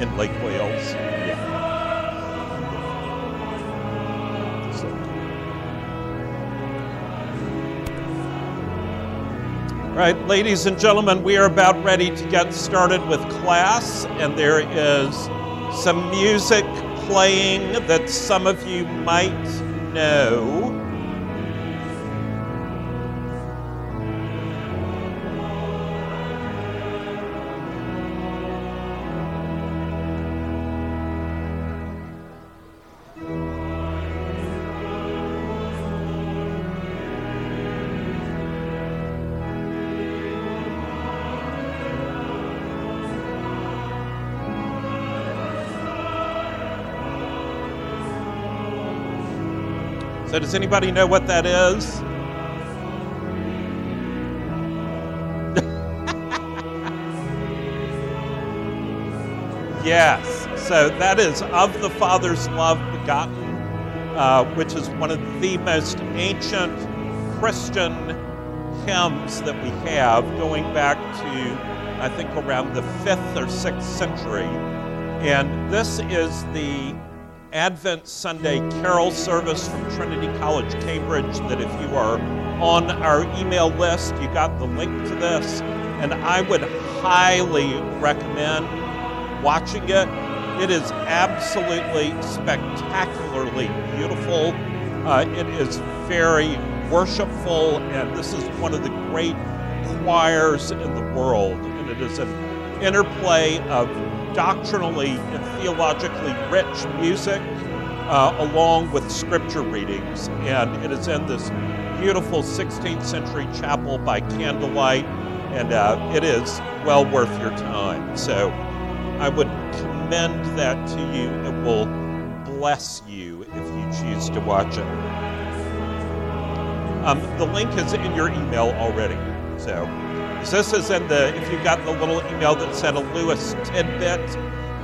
in Lake Wales. Yeah. Ladies and gentlemen, we are about ready to get started with class, and there is some music playing that some of you might know. So, does anybody know what that is? yes. So, that is Of the Father's Love Begotten, uh, which is one of the most ancient Christian hymns that we have, going back to, I think, around the 5th or 6th century. And this is the Advent Sunday carol service from Trinity College, Cambridge. That if you are on our email list, you got the link to this. And I would highly recommend watching it. It is absolutely spectacularly beautiful. Uh, it is very worshipful, and this is one of the great choirs in the world. And it is an interplay of doctrinally and theologically rich music uh, along with scripture readings. And it is in this beautiful 16th century chapel by candlelight, and uh, it is well worth your time. So I would commend that to you. It will bless you if you choose to watch it. Um, the link is in your email already. So this is in the, if you got the little email that said a Lewis tidbit,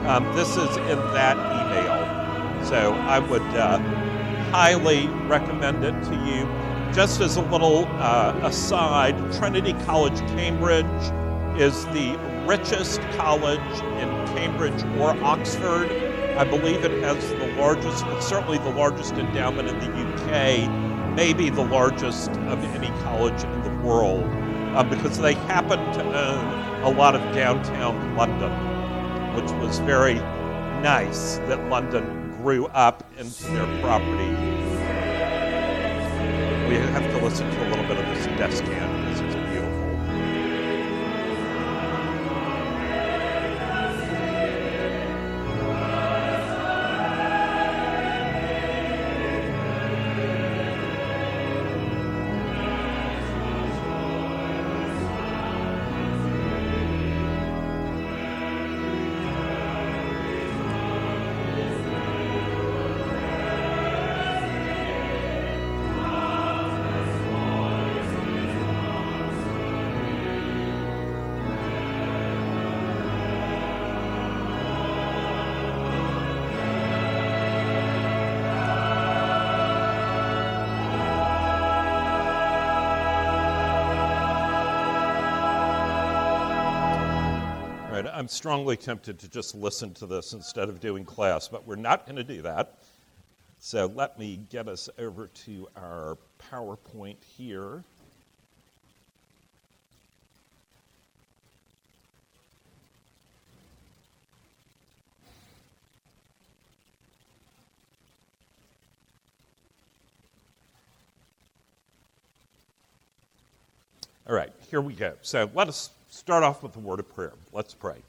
um, this is in that email. So I would uh, highly recommend it to you. Just as a little uh, aside, Trinity College Cambridge is the richest college in Cambridge or Oxford. I believe it has the largest, but certainly the largest endowment in the UK, maybe the largest of any college in the world uh, because they happened to own a lot of downtown London, which was very nice that London grew up into their property. We have to listen to a little bit of this descant because I'm strongly tempted to just listen to this instead of doing class, but we're not going to do that. So let me get us over to our PowerPoint here. All right, here we go. So let us start off with a word of prayer. Let's pray.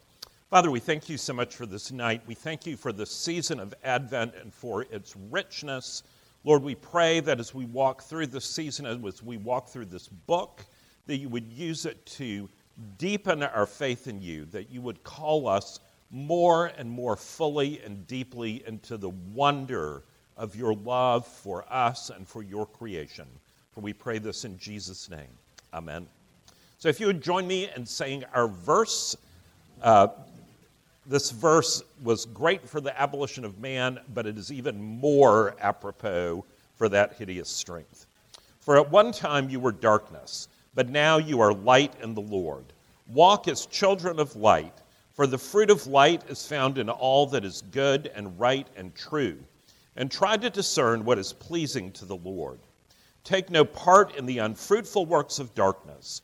Father, we thank you so much for this night. We thank you for this season of Advent and for its richness. Lord, we pray that as we walk through this season, as we walk through this book, that you would use it to deepen our faith in you, that you would call us more and more fully and deeply into the wonder of your love for us and for your creation. For we pray this in Jesus' name. Amen. So if you would join me in saying our verse, uh, this verse was great for the abolition of man, but it is even more apropos for that hideous strength. For at one time you were darkness, but now you are light in the Lord. Walk as children of light, For the fruit of light is found in all that is good and right and true, and try to discern what is pleasing to the Lord. Take no part in the unfruitful works of darkness,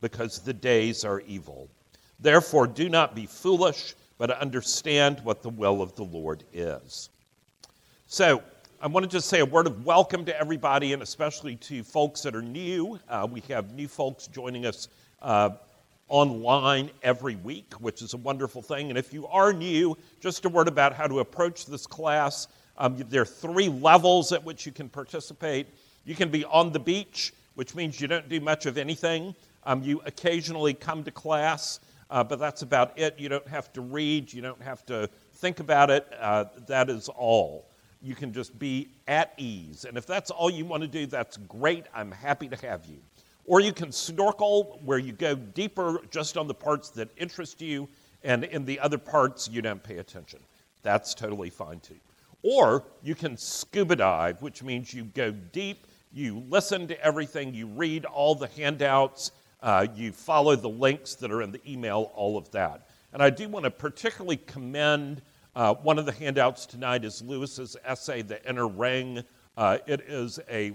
because the days are evil. Therefore, do not be foolish, but understand what the will of the Lord is. So, I want to just say a word of welcome to everybody, and especially to folks that are new. Uh, we have new folks joining us uh, online every week, which is a wonderful thing. And if you are new, just a word about how to approach this class. Um, there are three levels at which you can participate. You can be on the beach, which means you don't do much of anything. Um, you occasionally come to class. Uh, but that's about it. You don't have to read, you don't have to think about it. Uh, that is all. You can just be at ease. And if that's all you want to do, that's great. I'm happy to have you. Or you can snorkel, where you go deeper just on the parts that interest you, and in the other parts, you don't pay attention. That's totally fine too. Or you can scuba dive, which means you go deep, you listen to everything, you read all the handouts, uh, you follow the links that are in the email, all of that. And I do want to particularly commend uh, one of the handouts tonight is Lewis's essay, The Inner Ring. Uh, it is a,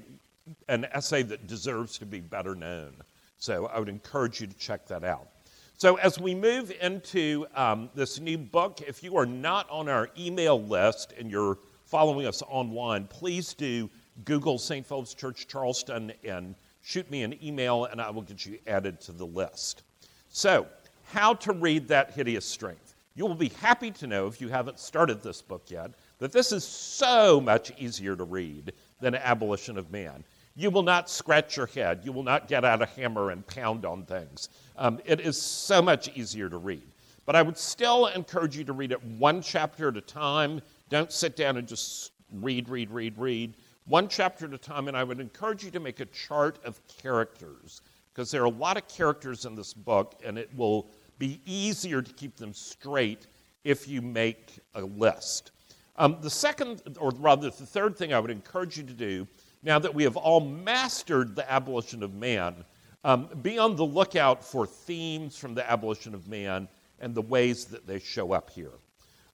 an essay that deserves to be better known. So I would encourage you to check that out. So as we move into um, this new book, if you are not on our email list and you're following us online, please do Google St. Philip's Church Charleston and shoot me an email and I will get you added to the list. So, how to read that hideous strength. You will be happy to know, if you haven't started this book yet, that this is so much easier to read than Abolition of Man. You will not scratch your head. You will not get out a hammer and pound on things. Um, it is so much easier to read. But I would still encourage you to read it one chapter at a time. Don't sit down and just read, read, read, read one chapter at a time, and I would encourage you to make a chart of characters because there are a lot of characters in this book, and it will be easier to keep them straight if you make a list. Um, the second, or rather the third thing I would encourage you to do, now that we have all mastered the abolition of man, um, be on the lookout for themes from the abolition of man and the ways that they show up here.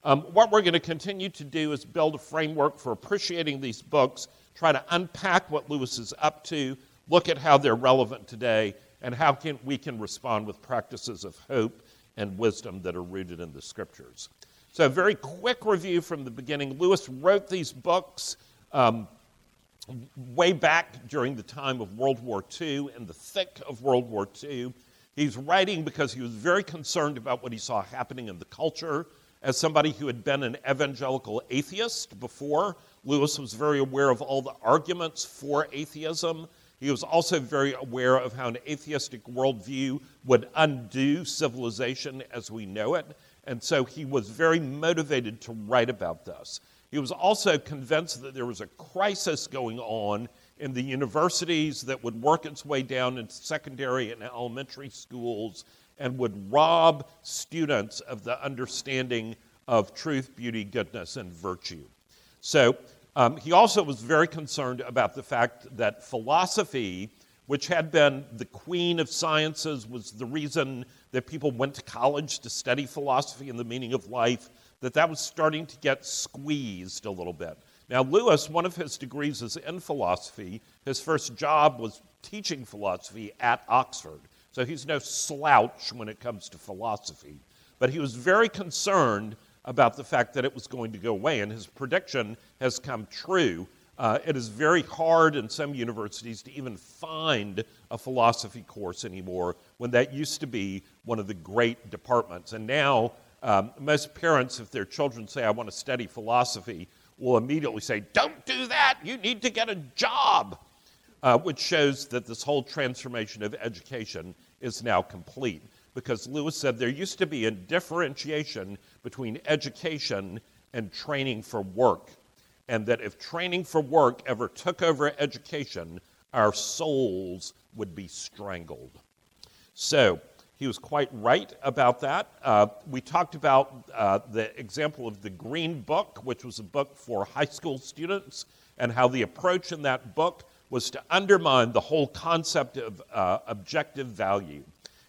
Um, what we're going to continue to do is build a framework for appreciating these books, try to unpack what Lewis is up to, look at how they're relevant today, and how can, we can respond with practices of hope and wisdom that are rooted in the scriptures. So, a very quick review from the beginning. Lewis wrote these books um, way back during the time of World War II, in the thick of World War II. He's writing because he was very concerned about what he saw happening in the culture as somebody who had been an evangelical atheist before, Lewis was very aware of all the arguments for atheism. He was also very aware of how an atheistic worldview would undo civilization as we know it. And so he was very motivated to write about this. He was also convinced that there was a crisis going on in the universities that would work its way down into secondary and elementary schools and would rob students of the understanding of truth, beauty, goodness, and virtue. So um, he also was very concerned about the fact that philosophy, which had been the queen of sciences, was the reason that people went to college to study philosophy and the meaning of life, that that was starting to get squeezed a little bit. Now, Lewis, one of his degrees is in philosophy. His first job was teaching philosophy at Oxford. So he's no slouch when it comes to philosophy. But he was very concerned about the fact that it was going to go away, and his prediction has come true. Uh, it is very hard in some universities to even find a philosophy course anymore when that used to be one of the great departments. And now, um, most parents, if their children say, I want to study philosophy, will immediately say, Don't do that, you need to get a job, uh, which shows that this whole transformation of education is now complete. because Lewis said there used to be a differentiation between education and training for work. And that if training for work ever took over education, our souls would be strangled. So, he was quite right about that. Uh, we talked about uh, the example of the Green Book, which was a book for high school students, and how the approach in that book was to undermine the whole concept of uh, objective value.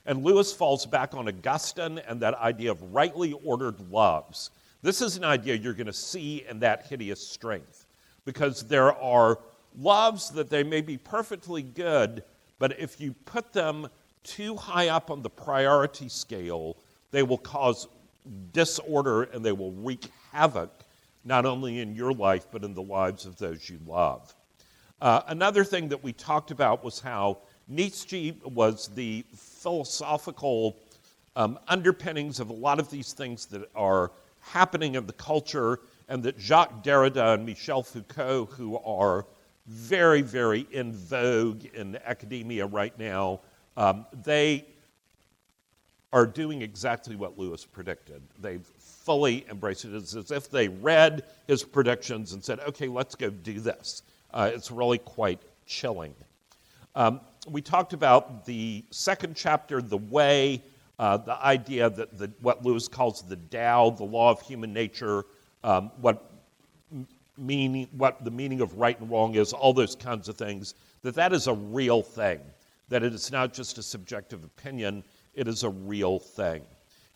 And Lewis falls back on Augustine and that idea of rightly ordered loves. This is an idea you're going to see in that hideous strength, because there are loves that they may be perfectly good, but if you put them too high up on the priority scale, they will cause disorder and they will wreak havoc not only in your life, but in the lives of those you love. Uh, another thing that we talked about was how Nietzsche was the philosophical um, underpinnings of a lot of these things that are happening in the culture, and that Jacques Derrida and Michel Foucault, who are very, very in vogue in academia right now, um, they are doing exactly what Lewis predicted. They've fully embraced it. It's as if they read his predictions and said, okay, let's go do this. Uh, it's really quite chilling. Um, we talked about the second chapter, the way, uh, the idea that the, what Lewis calls the Tao, the law of human nature, um, what meaning, what the meaning of right and wrong is, all those kinds of things, that that is a real thing that it is not just a subjective opinion, it is a real thing.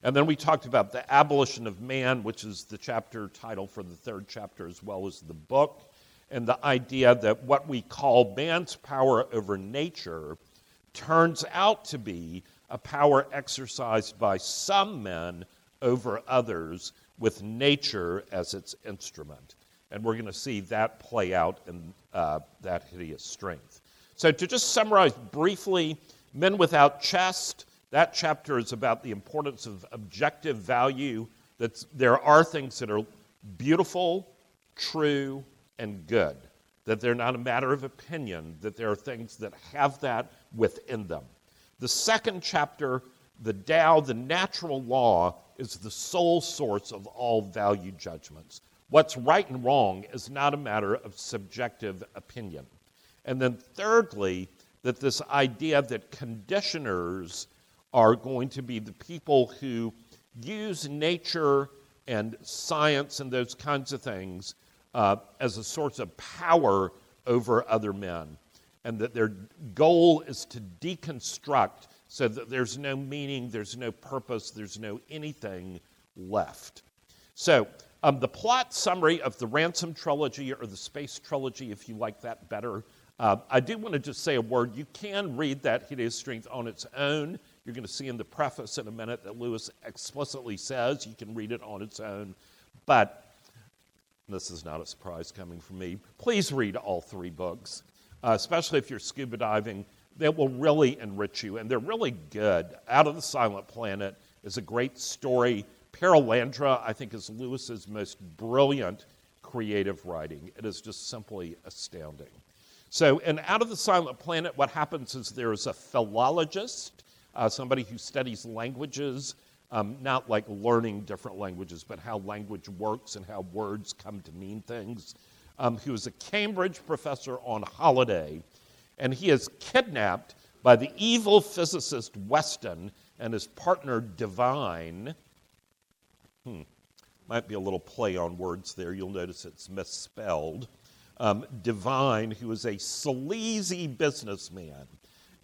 And then we talked about the abolition of man, which is the chapter title for the third chapter as well as the book, and the idea that what we call man's power over nature turns out to be a power exercised by some men over others with nature as its instrument. And we're going to see that play out in uh, that hideous strength. So, to just summarize briefly, Men Without Chest, that chapter is about the importance of objective value, that there are things that are beautiful, true, and good, that they're not a matter of opinion, that there are things that have that within them. The second chapter, the Tao, the natural law, is the sole source of all value judgments. What's right and wrong is not a matter of subjective opinion. And then, thirdly, that this idea that conditioners are going to be the people who use nature and science and those kinds of things uh, as a source of power over other men. And that their goal is to deconstruct so that there's no meaning, there's no purpose, there's no anything left. So, um, the plot summary of the Ransom trilogy, or the Space trilogy, if you like that better, uh, I do want to just say a word. You can read that Hideous Strength on its own. You're going to see in the preface in a minute that Lewis explicitly says you can read it on its own. But this is not a surprise coming from me. Please read all three books, uh, especially if you're scuba diving. They will really enrich you, and they're really good. Out of the Silent Planet is a great story. Perelandra, I think, is Lewis's most brilliant creative writing. It is just simply astounding. So, in Out of the Silent Planet, what happens is there is a philologist, uh, somebody who studies languages, um, not like learning different languages, but how language works and how words come to mean things, um, was a Cambridge professor on holiday. And he is kidnapped by the evil physicist Weston and his partner Devine. Hmm. Might be a little play on words there. You'll notice it's misspelled um, Devine, who is a sleazy businessman.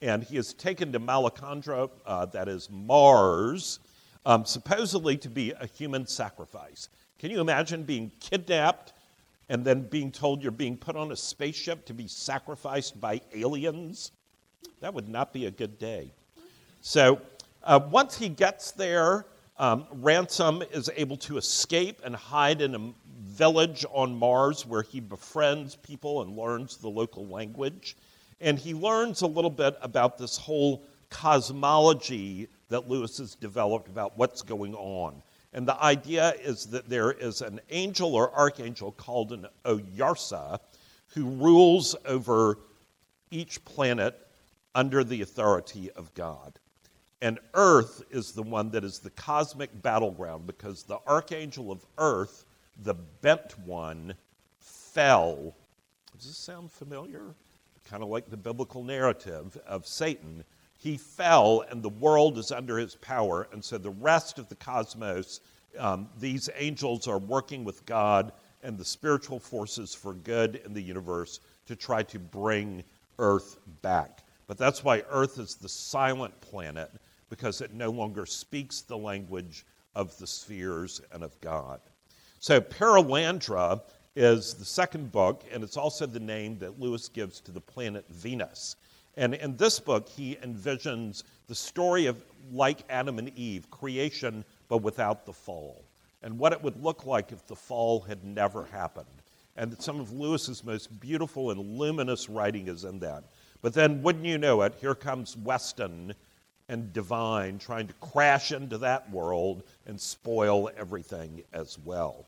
And he is taken to Malacandra, uh, that is Mars, um, supposedly to be a human sacrifice. Can you imagine being kidnapped and then being told you're being put on a spaceship to be sacrificed by aliens? That would not be a good day. So uh, once he gets there, um, Ransom is able to escape and hide in a village on Mars where he befriends people and learns the local language. And he learns a little bit about this whole cosmology that Lewis has developed about what's going on. And the idea is that there is an angel or archangel called an Oyarsa who rules over each planet under the authority of God. And earth is the one that is the cosmic battleground because the archangel of earth, the bent one, fell. Does this sound familiar? Kind of like the biblical narrative of Satan. He fell, and the world is under his power. And so the rest of the cosmos, um, these angels are working with God and the spiritual forces for good in the universe to try to bring Earth back. But that's why Earth is the silent planet because it no longer speaks the language of the spheres and of God. So, Perelandra is the second book, and it's also the name that Lewis gives to the planet Venus. And in this book, he envisions the story of, like Adam and Eve, creation, but without the fall, and what it would look like if the fall had never happened. And some of Lewis's most beautiful and luminous writing is in that. But then, wouldn't you know it, here comes Weston and Devine trying to crash into that world and spoil everything as well.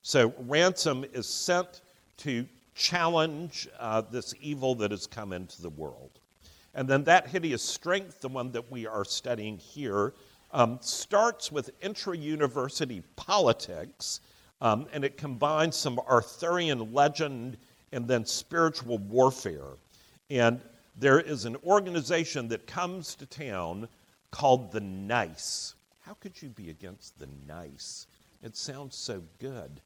So, ransom is sent to challenge uh, this evil that has come into the world. And then that hideous strength, the one that we are studying here, um, starts with intra university politics, um, and it combines some Arthurian legend and then spiritual warfare. And there is an organization that comes to town called the Nice. How could you be against the Nice? It sounds so good.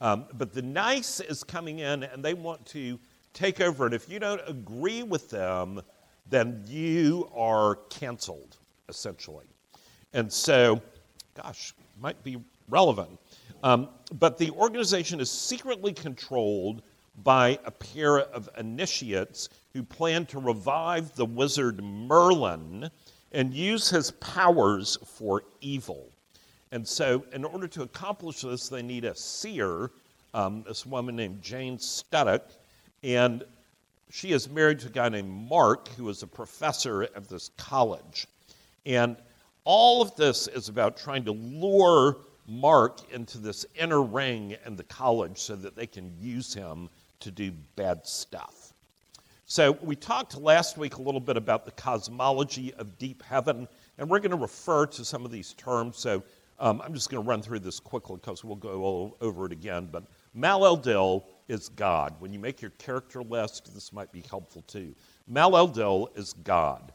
Um, but the Nice is coming in and they want to take over. And if you don't agree with them, then you are canceled, essentially. And so, gosh, might be relevant. Um, but the organization is secretly controlled by a pair of initiates who plan to revive the wizard Merlin and use his powers for evil. And so, in order to accomplish this, they need a seer, um, this woman named Jane Studdock, and she is married to a guy named Mark, who is a professor at this college. And all of this is about trying to lure Mark into this inner ring in the college so that they can use him to do bad stuff. So, we talked last week a little bit about the cosmology of deep heaven, and we're going to refer to some of these terms. So, um, I'm just going to run through this quickly because we'll go over it again. But Maleldil is God. When you make your character list, this might be helpful too. Maleldil is God.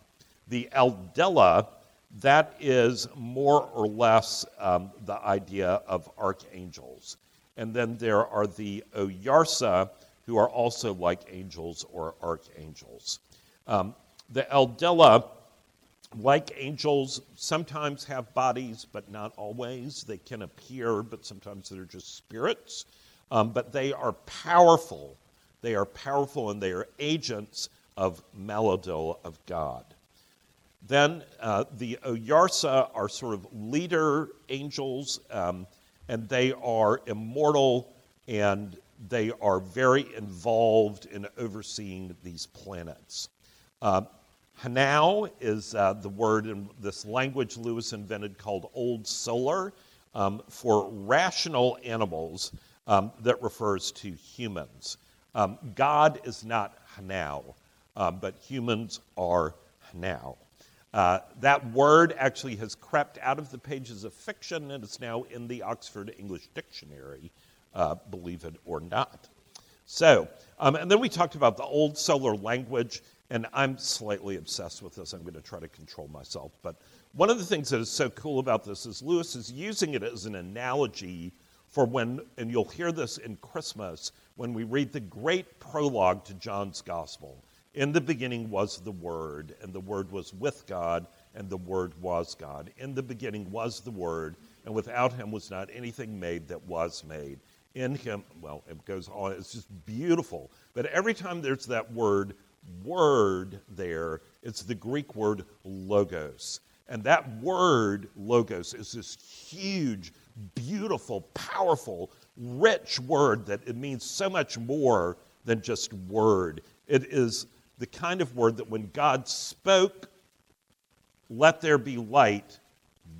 The Eldila, that is more or less um, the idea of archangels. And then there are the Oyarsa, who are also like angels or archangels. Um, the Eldila, like angels, sometimes have bodies, but not always. They can appear, but sometimes they're just spirits. Um, but they are powerful. They are powerful and they are agents of Maleldil, of God. Then uh, the Oyarsa are sort of leader angels, um, and they are immortal and they are very involved in overseeing these planets. Uh, hnau is uh, the word in this language Lewis invented called Old Solar um, for rational animals um, that refers to humans. Um, God is not hnau, um, but humans are hnau. Uh, that word actually has crept out of the pages of fiction and it's now in the Oxford English Dictionary uh, believe it or not. So, um, and then we talked about the old solar language, and I'm slightly obsessed with this. I'm going to try to control myself. But one of the things that is so cool about this is Lewis is using it as an analogy for when, and you'll hear this in Christmas, when we read the great prologue to John's Gospel. In the beginning was the Word, and the Word was with God, and the Word was God. In the beginning was the Word, and without him was not anything made that was made in him. Well, it goes on, it's just beautiful. But every time there's that word, word there, it's the Greek word logos. And that word, logos, is this huge, beautiful, powerful, rich word that it means so much more than just word. It is the kind of word that when God spoke, let there be light,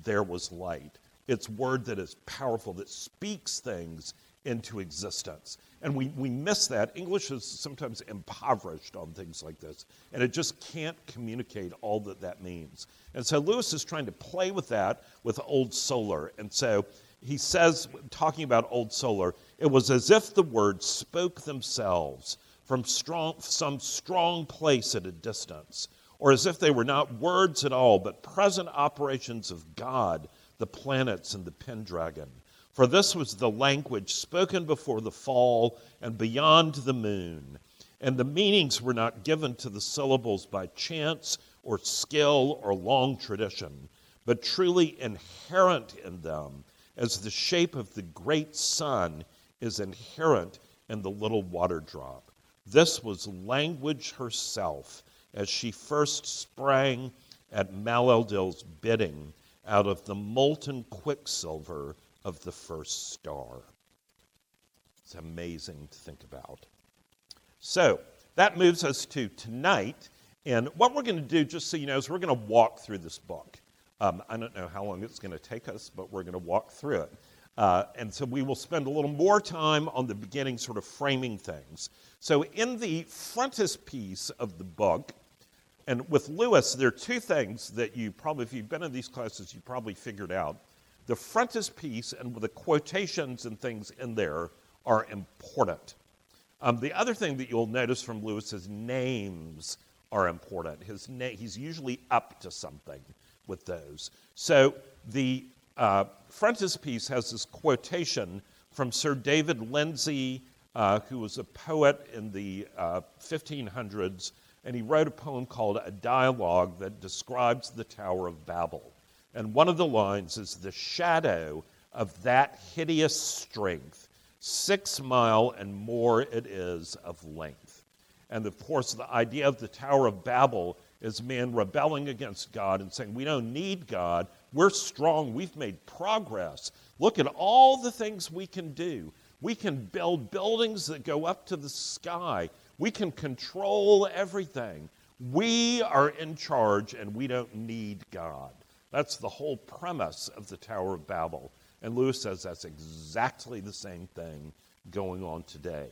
there was light. It's word that is powerful, that speaks things into existence. And we, we miss that. English is sometimes impoverished on things like this, and it just can't communicate all that that means. And so Lewis is trying to play with that with Old Solar. And so he says, talking about Old Solar, it was as if the words spoke themselves from strong, some strong place at a distance, or as if they were not words at all, but present operations of God, the planets, and the Pendragon. For this was the language spoken before the fall and beyond the moon. And the meanings were not given to the syllables by chance or skill or long tradition, but truly inherent in them, as the shape of the great sun is inherent in the little water drop. This was language herself as she first sprang at Maleldil's bidding out of the molten quicksilver of the first star. It's amazing to think about. So that moves us to tonight. And what we're going to do, just so you know, is we're going to walk through this book. Um, I don't know how long it's going to take us, but we're going to walk through it. Uh, and so we will spend a little more time on the beginning, sort of framing things. So, in the frontispiece of the book, and with Lewis, there are two things that you probably, if you've been in these classes, you probably figured out the frontispiece and the quotations and things in there are important. Um, the other thing that you'll notice from Lewis's names are important. His na- he's usually up to something with those. So the uh, frontispiece has this quotation from Sir David Lindsay, uh, who was a poet in the uh, 1500s, and he wrote a poem called A Dialogue that describes the Tower of Babel. And one of the lines is the shadow of that hideous strength, six mile and more it is of length. And of course, the idea of the Tower of Babel is man rebelling against God and saying, We don't need God. We're strong. We've made progress. Look at all the things we can do. We can build buildings that go up to the sky. We can control everything. We are in charge and we don't need God. That's the whole premise of the Tower of Babel. And Lewis says that's exactly the same thing going on today.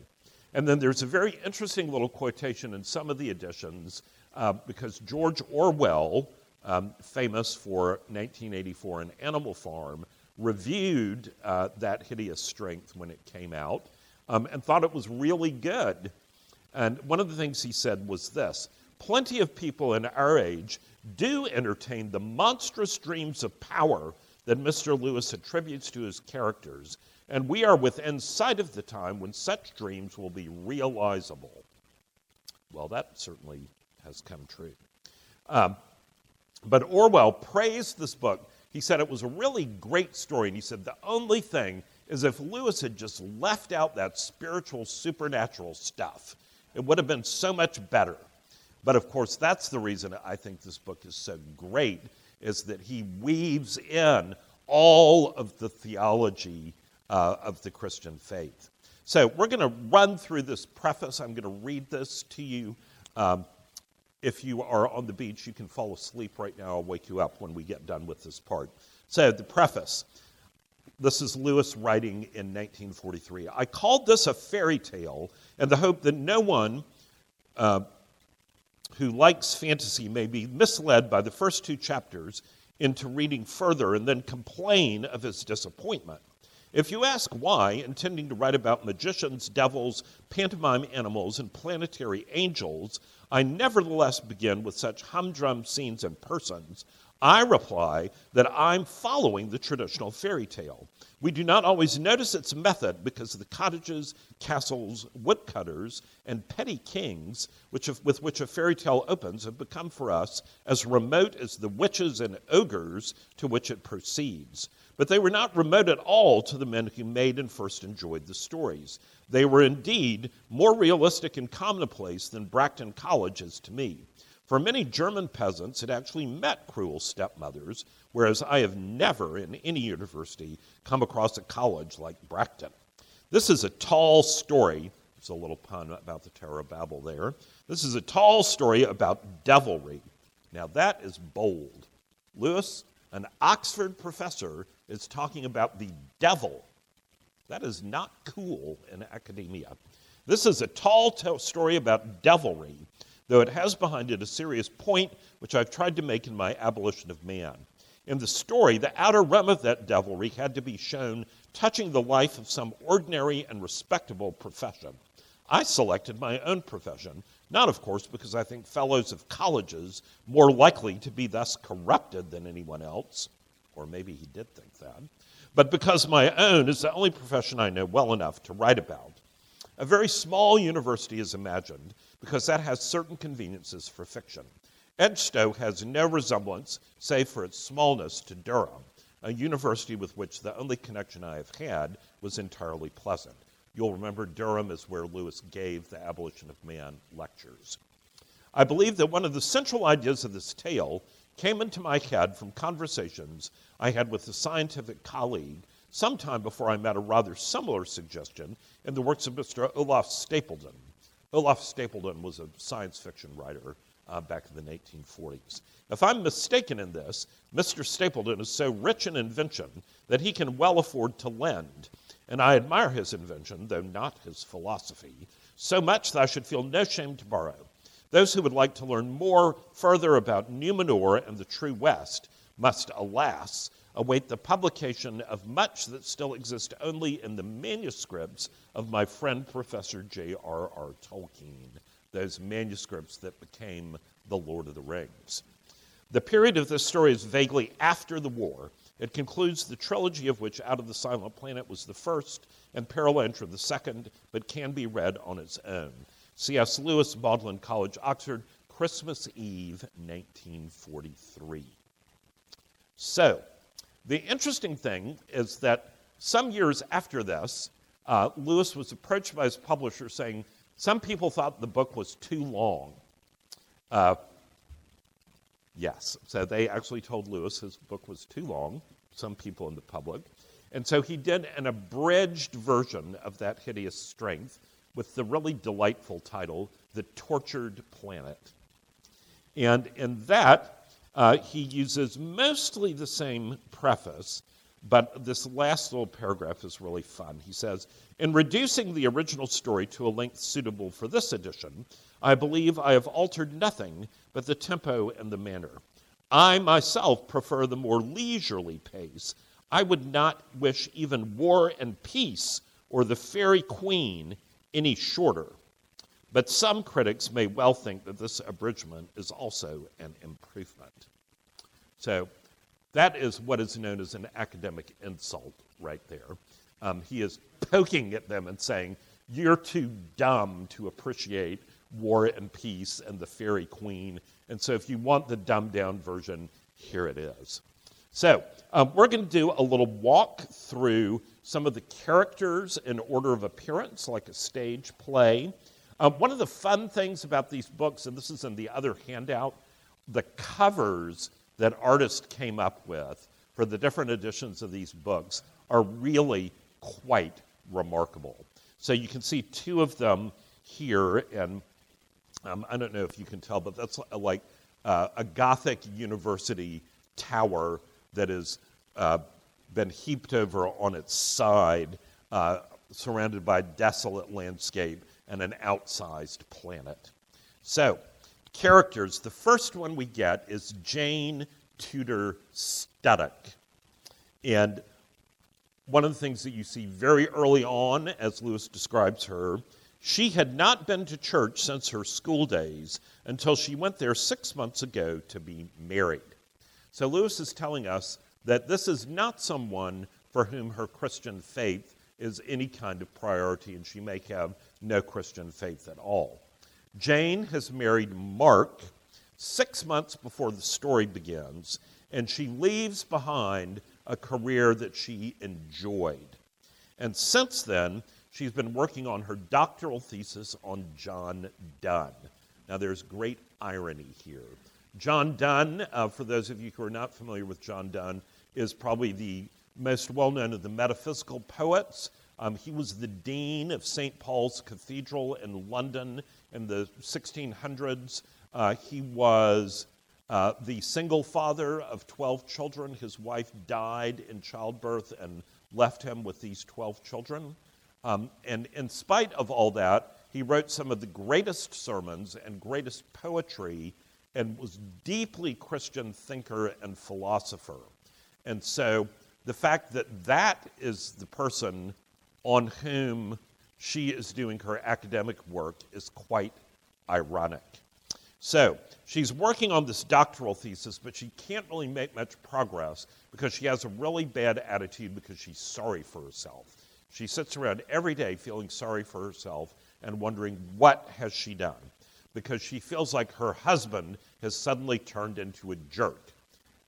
And then there's a very interesting little quotation in some of the editions uh, because George Orwell, um, famous for 1984 and Animal Farm, reviewed uh, that hideous strength when it came out um, and thought it was really good. And one of the things he said was this Plenty of people in our age do entertain the monstrous dreams of power that Mr. Lewis attributes to his characters, and we are within sight of the time when such dreams will be realizable. Well, that certainly has come true. Um, but Orwell praised this book. He said it was a really great story, and he said the only thing is if Lewis had just left out that spiritual, supernatural stuff, it would have been so much better. But of course, that's the reason I think this book is so great, is that he weaves in all of the theology uh, of the Christian faith. So we're going to run through this preface. I'm going to read this to you. Um, if you are on the beach, you can fall asleep right now. I'll wake you up when we get done with this part. So, the preface. This is Lewis writing in 1943. I called this a fairy tale in the hope that no one uh, who likes fantasy may be misled by the first two chapters into reading further and then complain of his disappointment. If you ask why, intending to write about magicians, devils, pantomime animals, and planetary angels, I nevertheless begin with such humdrum scenes and persons, I reply that I'm following the traditional fairy tale. We do not always notice its method because the cottages, castles, woodcutters, and petty kings which have, with which a fairy tale opens have become for us as remote as the witches and ogres to which it proceeds. But they were not remote at all to the men who made and first enjoyed the stories. They were indeed more realistic and commonplace than Bracton College is to me. For many German peasants had actually met cruel stepmothers, whereas I have never in any university come across a college like Bracton. This is a tall story. There's a little pun about the Tower of Babel there. This is a tall story about devilry. Now, that is bold. Lewis, an Oxford professor, is talking about the devil. That is not cool in academia. This is a tall t- story about devilry, though it has behind it a serious point which I've tried to make in my Abolition of Man. In the story, the outer rim of that devilry had to be shown touching the life of some ordinary and respectable profession. I selected my own profession, not, of course, because I think fellows of colleges more likely to be thus corrupted than anyone else, or maybe he did think that, but because my own is the only profession I know well enough to write about. A very small university is imagined because that has certain conveniences for fiction. Edgestow has no resemblance, save for its smallness, to Durham, a university with which the only connection I have had was entirely pleasant. You'll remember Durham is where Lewis gave the Abolition of Man lectures. I believe that one of the central ideas of this tale came into my head from conversations I had with a scientific colleague sometime before I met a rather similar suggestion in the works of Mr. Olaf Stapledon. Olaf Stapledon was a science fiction writer uh, back in the 1840s. If I'm mistaken in this, Mr. Stapledon is so rich in invention that he can well afford to lend and I admire his invention, though not his philosophy, so much that I should feel no shame to borrow. Those who would like to learn more further about Numenor and the true West must, alas, await the publication of much that still exists only in the manuscripts of my friend Professor J.R.R. Tolkien, those manuscripts that became The Lord of the Rings. The period of this story is vaguely after the war, it concludes the trilogy of which Out of the Silent Planet was the first and Perelandra the second, but can be read on its own. C.S. Lewis, Magdalen College, Oxford, Christmas Eve, 1943. So, the interesting thing is that some years after this, uh, Lewis was approached by his publisher saying some people thought the book was too long. Uh, Yes. So they actually told Lewis his book was too long, some people in the public. And so he did an abridged version of that hideous strength with the really delightful title, The Tortured Planet. And in that, uh, he uses mostly the same preface, but this last little paragraph is really fun. He says, In reducing the original story to a length suitable for this edition, I believe I have altered nothing but the tempo and the manner. I myself prefer the more leisurely pace. I would not wish even War and Peace or The Faerie Queen any shorter. But some critics may well think that this abridgment is also an improvement. So that is what is known as an academic insult right there. Um, he is poking at them and saying, You're too dumb to appreciate War and Peace and the Faerie Queen. And so if you want the dumbed down version, here it is. So um, we're going to do a little walk through some of the characters in order of appearance, like a stage play. Um, one of the fun things about these books, and this is in the other handout, the covers that artists came up with for the different editions of these books are really quite remarkable. So you can see two of them here, and um, I don't know if you can tell, but that's like uh, a Gothic university tower that has uh, been heaped over on its side, uh, surrounded by a desolate landscape and an outsized planet. So, characters. The first one we get is Jane Tudor Studdock. And one of the things that you see very early on, as Lewis describes her, she had not been to church since her school days until she went there six months ago to be married. So Lewis is telling us that this is not someone for whom her Christian faith is any kind of priority, and she may have no Christian faith at all. Jane has married Mark six months before the story begins, and she leaves behind a career that she enjoyed. And since then, She's been working on her doctoral thesis on John Donne. Now, there's great irony here. John Donne, uh, for those of you who are not familiar with John Donne, is probably the most well known of the metaphysical poets. Um, he was the dean of St. Paul's Cathedral in London in the 1600s. Uh, he was Uh, the single father of 12 children, his wife died in childbirth and left him with these 12 children. Um, and in spite of all that, he wrote some of the greatest sermons and greatest poetry and was deeply Christian thinker and philosopher. And so the fact that that is the person on whom she is doing her academic work is quite ironic. So she's working on this doctoral thesis, but she can't really make much progress because she has a really bad attitude because she's sorry for herself. She sits around every day feeling sorry for herself and wondering what has she done because she feels like her husband has suddenly turned into a jerk.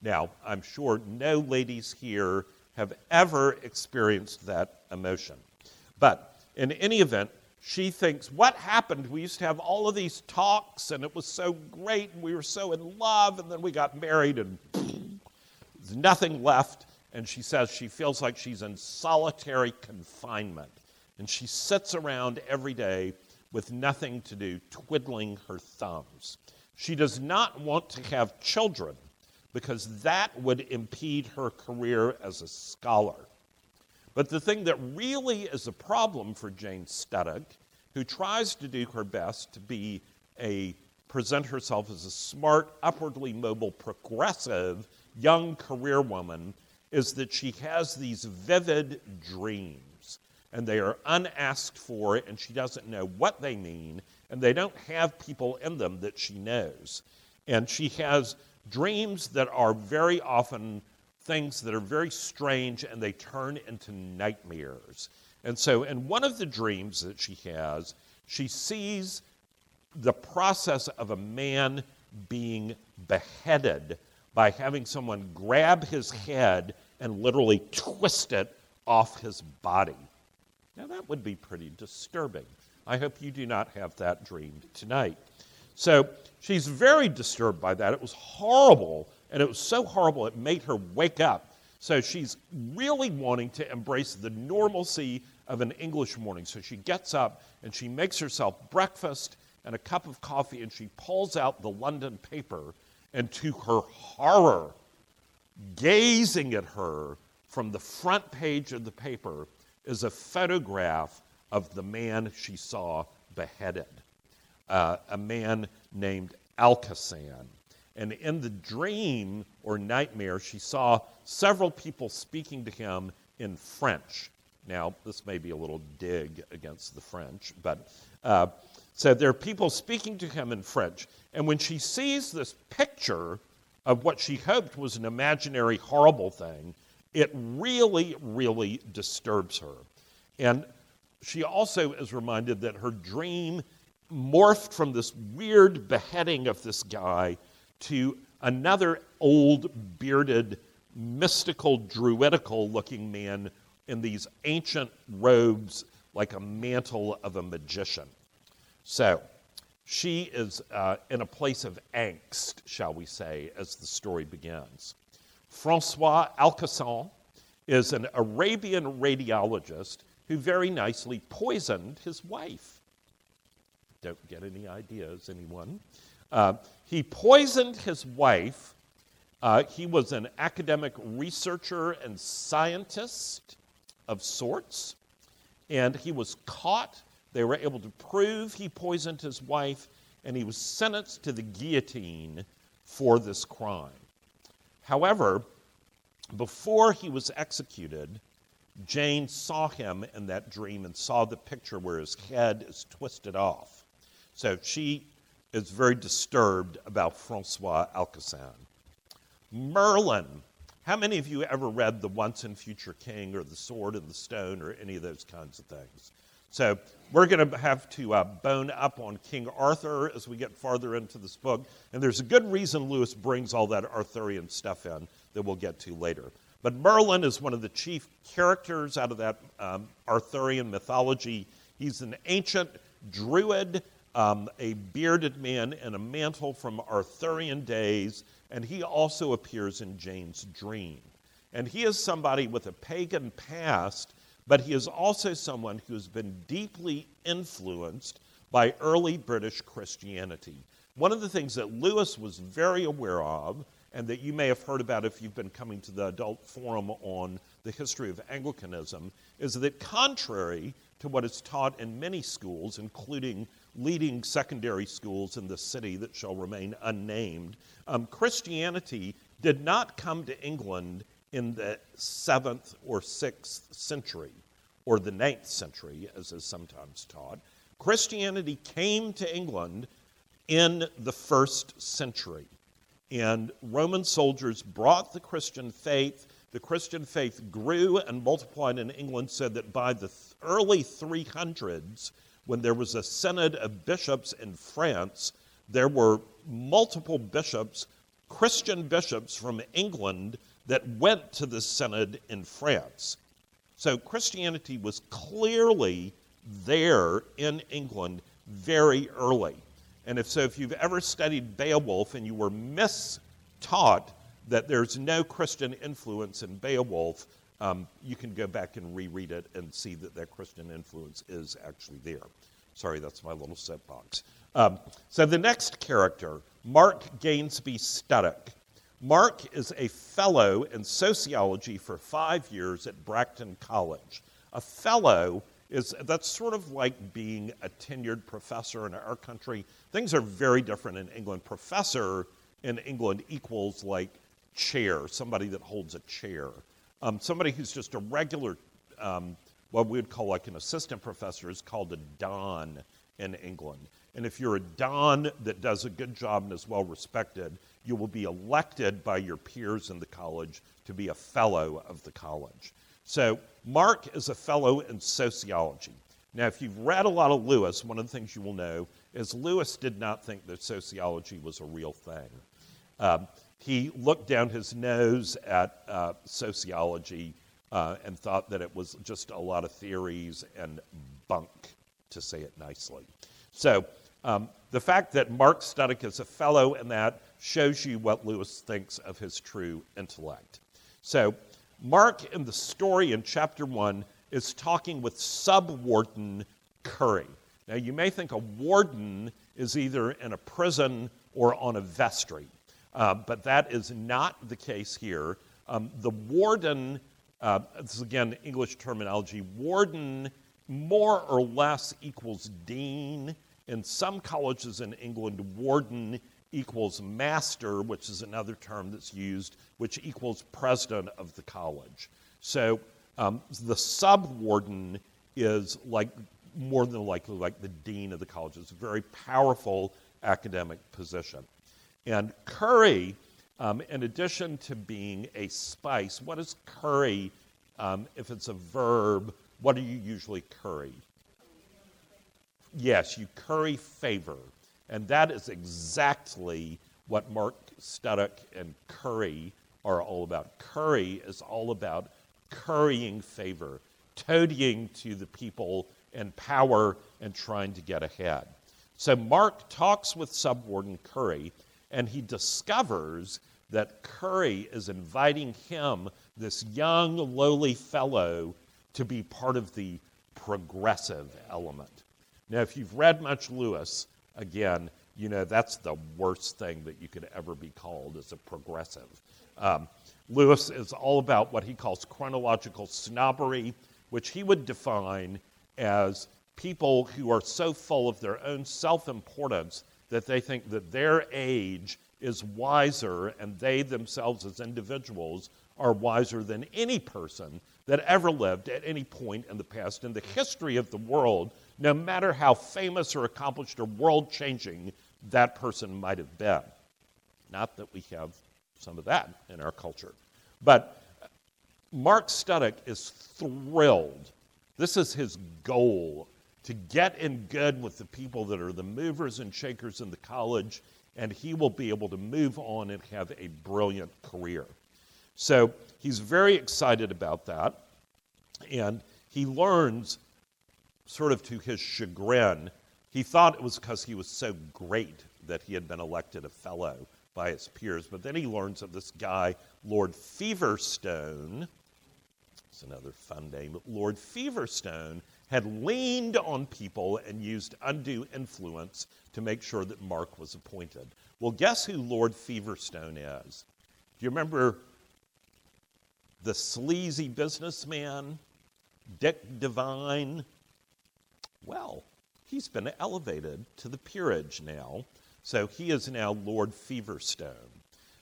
Now, I'm sure no ladies here have ever experienced that emotion. But in any event, she thinks, What happened? We used to have all of these talks, and it was so great, and we were so in love, and then we got married, and there's nothing left. And she says she feels like she's in solitary confinement. And she sits around every day with nothing to do, twiddling her thumbs. She does not want to have children because that would impede her career as a scholar. But the thing that really is a problem for Jane Studdock, who tries to do her best to be a present herself as a smart, upwardly mobile, progressive young career woman, is that she has these vivid dreams. And they are unasked for, and she doesn't know what they mean, and they don't have people in them that she knows. And she has dreams that are very often things that are very strange and they turn into nightmares. And so, in one of the dreams that she has, she sees the process of a man being beheaded by having someone grab his head and literally twist it off his body. Now, that would be pretty disturbing. I hope you do not have that dream tonight. So, she's very disturbed by that. It was horrible and it was so horrible, it made her wake up. So she's really wanting to embrace the normalcy of an English morning. So she gets up and she makes herself breakfast and a cup of coffee and she pulls out the London paper. And to her horror, gazing at her from the front page of the paper is a photograph of the man she saw beheaded, uh, a man named Alcasan. And in the dream or nightmare, she saw several people speaking to him in French. Now, this may be a little dig against the French, but uh, so there are people speaking to him in French. And when she sees this picture of what she hoped was an imaginary, horrible thing, it really, really disturbs her. And she also is reminded that her dream morphed from this weird beheading of this guy to another old, bearded, mystical, druidical looking man in these ancient robes like a mantle of a magician. So, she is uh, in a place of angst, shall we say, as the story begins. Francois Alcasan is an Arabian radiologist who very nicely poisoned his wife. Don't get any ideas, anyone? Uh, he poisoned his wife. Uh, he was an academic researcher and scientist of sorts, and he was caught. They were able to prove he poisoned his wife, and he was sentenced to the guillotine for this crime. However, before he was executed, Jane saw him in that dream and saw the picture where his head is twisted off. So she is very disturbed about Francois Alcasan. Merlin. How many of you ever read The Once and Future King or The Sword and the Stone or any of those kinds of things? So we're going to have to uh, bone up on King Arthur as we get farther into this book. And there's a good reason Lewis brings all that Arthurian stuff in that we'll get to later. But Merlin is one of the chief characters out of that um, Arthurian mythology. He's an ancient druid um, a bearded man in a mantle from Arthurian days, and he also appears in Jane's dream. And he is somebody with a pagan past, but he is also someone who has been deeply influenced by early British Christianity. One of the things that Lewis was very aware of, and that you may have heard about if you've been coming to the adult forum on the history of Anglicanism, is that contrary to what is taught in many schools, including leading secondary schools in the city that shall remain unnamed, um, Christianity did not come to England in the seventh or sixth century, or the ninth century, as is sometimes taught. Christianity came to England in the first century. And Roman soldiers brought the Christian faith. The Christian faith grew and multiplied in England, so that by the early 300s, when there was a synod of bishops in France, there were multiple bishops, Christian bishops from England, that went to the synod in France. So Christianity was clearly there in England very early. And if so, if you've ever studied Beowulf and you were mistaught that there's no Christian influence in Beowulf, um, you can go back and reread it and see that that Christian influence is actually there. Sorry, that's my little soapbox. Um, so the next character, Mark Gainsby Studdock. Mark is a fellow in sociology for five years at Bracton College. A fellow is that's sort of like being a tenured professor in our country. Things are very different in England. Professor in England equals like chair, somebody that holds a chair. Um, somebody who's just a regular, um, what we would call like an assistant professor, is called a don in England. And if you're a don that does a good job and is well respected, you will be elected by your peers in the college to be a fellow of the college. So, Mark is a fellow in sociology. Now, if you've read a lot of Lewis, one of the things you will know is Lewis did not think that sociology was a real thing. Um, he looked down his nose at uh, sociology uh, and thought that it was just a lot of theories and bunk, to say it nicely. So, um, the fact that Mark Studdock is a fellow in that shows you what Lewis thinks of his true intellect. So, Mark in the story in chapter 1 is talking with sub warden Curry. Now, you may think a warden is either in a prison or on a vestry, uh, but that is not the case here. Um, the warden, uh, this is again English terminology, warden more or less equals dean. In some colleges in England, warden equals master, which is another term that's used, which equals president of the college. So um, the subwarden is like more than likely like the dean of the college. It's a very powerful academic position. And curry, um, in addition to being a spice, what is curry um, if it's a verb? What do you usually curry? Yes, you curry favor. And that is exactly what Mark Studdock and curry are all about. Curry is all about currying favor, toadying to the people in power and trying to get ahead. So Mark talks with subwarden Curry, and he discovers that Curry is inviting him, this young, lowly fellow, to be part of the progressive element. Now, if you've read much Lewis, again, you know, that's the worst thing that you could ever be called as a progressive. Um, Lewis is all about what he calls chronological snobbery, which he would define as people who are so full of their own self importance that they think that their age is wiser and they themselves as individuals are wiser than any person that ever lived at any point in the past in the history of the world no matter how famous or accomplished or world changing that person might have been. Not that we have some of that in our culture. But Mark Studdock is thrilled. This is his goal to get in good with the people that are the movers and shakers in the college, and he will be able to move on and have a brilliant career. So he's very excited about that, and he learns sort of to his chagrin, he thought it was because he was so great that he had been elected a fellow by his peers. But then he learns of this guy, Lord Feverstone. It's another fun name. Lord Feverstone had leaned on people and used undue influence to make sure that Mark was appointed. Well, guess who Lord Feverstone is? Do you remember the sleazy businessman, Dick Devine? Well, he's been elevated to the peerage now. So he is now Lord Feverstone.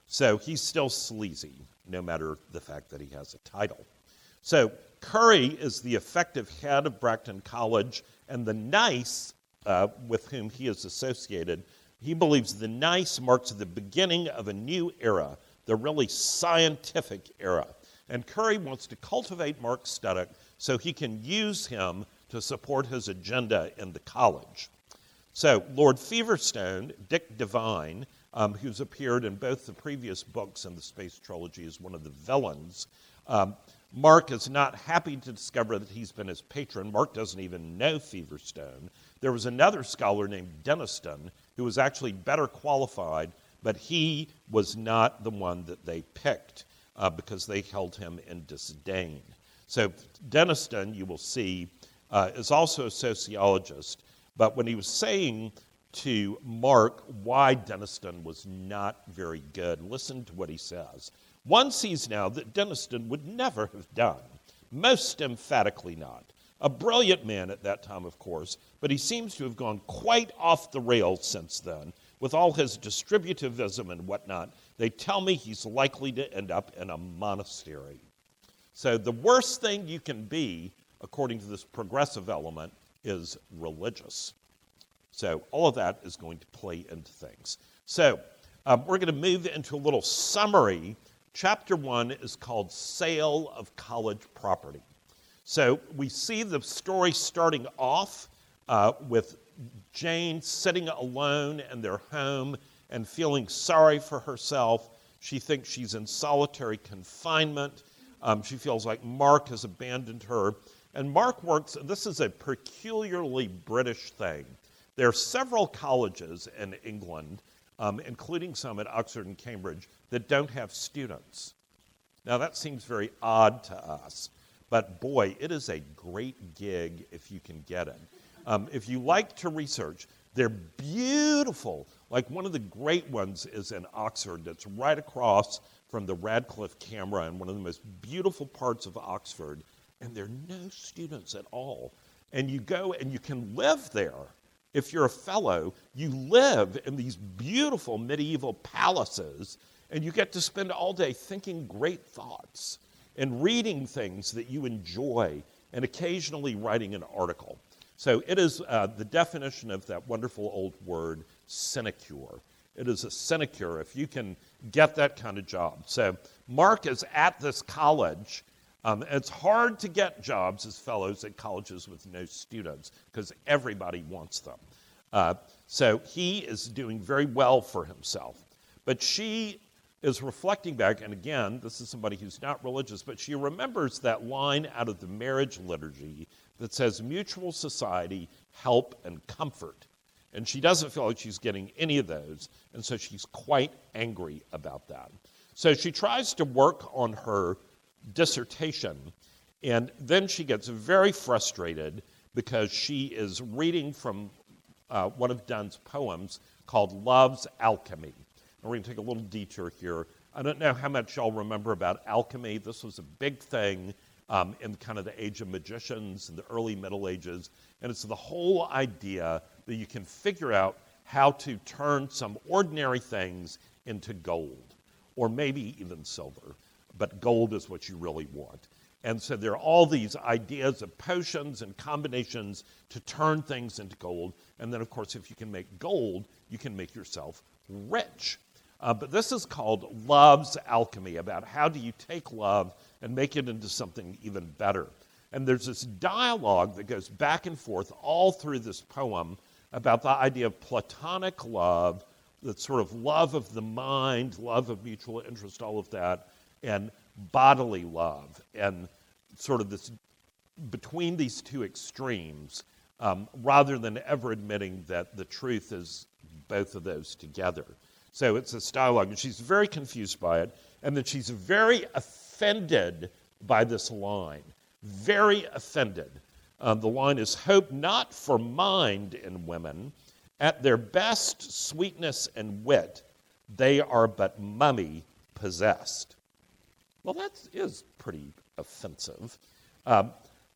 So he's still sleazy, no matter the fact that he has a title. So Curry is the effective head of Bracton College, and the N.I.C.E. uh, with whom he is associated, he believes the N.I.C.E. marks the beginning of a new era, the really scientific era. And Curry wants to cultivate Mark Studdock so he can use him to support his agenda in the college. So, Lord Feverstone, Dick Devine, um, who's appeared in both the previous books and the Space Trilogy is one of the villains, um, Mark is not happy to discover that he's been his patron. Mark doesn't even know Feverstone. There was another scholar named Denniston who was actually better qualified, but he was not the one that they picked uh, because they held him in disdain. So, Denniston, you will see, uh, is also a sociologist, but when he was saying to Mark why Denniston was not very good, listen to what he says. One sees now that Denniston would never have done, most emphatically not. A brilliant man at that time, of course, but he seems to have gone quite off the rails since then, with all his distributivism and whatnot. They tell me he's likely to end up in a monastery. So the worst thing you can be, according to this progressive element, is religious. So all of that is going to play into things. So um, we're going to move into a little summary. Chapter one is called Sale of College Property. So we see the story starting off uh, with Jane sitting alone in their home and feeling sorry for herself. She thinks she's in solitary confinement. Um, she feels like Mark has abandoned her. And Mark works, this is a peculiarly British thing. There are several colleges in England, um, including some at Oxford and Cambridge, that don't have students. Now, that seems very odd to us, but boy, it is a great gig if you can get it. Um, if you like to research, they're beautiful. Like one of the great ones is in Oxford, that's right across from the Radcliffe camera in one of the most beautiful parts of Oxford, and there are no students at all. And you go and you can live there. If you're a fellow, you live in these beautiful medieval palaces, and you get to spend all day thinking great thoughts and reading things that you enjoy, and occasionally writing an article. So it is uh, the definition of that wonderful old word, sinecure. It is a sinecure if you can get that kind of job. So Mark is at this college. Um, it's hard to get jobs as fellows at colleges with no students because everybody wants them. Uh, so he is doing very well for himself. But she is reflecting back, and again, this is somebody who's not religious, but she remembers that line out of the marriage liturgy that says mutual society, help, and comfort. And she doesn't feel like she's getting any of those, and so she's quite angry about that. So she tries to work on her dissertation, and then she gets very frustrated because she is reading from uh, one of Donne's poems called Love's Alchemy. We're going to take a little detour here. I don't know how much y'all remember about alchemy. This was a big thing um, in kind of the age of magicians in the early Middle Ages. And it's the whole idea that you can figure out how to turn some ordinary things into gold, or maybe even silver. But gold is what you really want. And so there are all these ideas of potions and combinations to turn things into gold. And then, of course, if you can make gold, you can make yourself rich. Uh, but this is called love's alchemy about how do you take love and make it into something even better. And there's this dialogue that goes back and forth all through this poem about the idea of platonic love, that sort of love of the mind, love of mutual interest, all of that, and bodily love, and sort of this between these two extremes, um, rather than ever admitting that the truth is both of those together. So it's this dialogue, and she's very confused by it, and then she's very offended by this line. Very offended. Um, the line is Hope not for mind in women. At their best sweetness and wit, they are but mummy possessed. Well, that is pretty offensive. Um,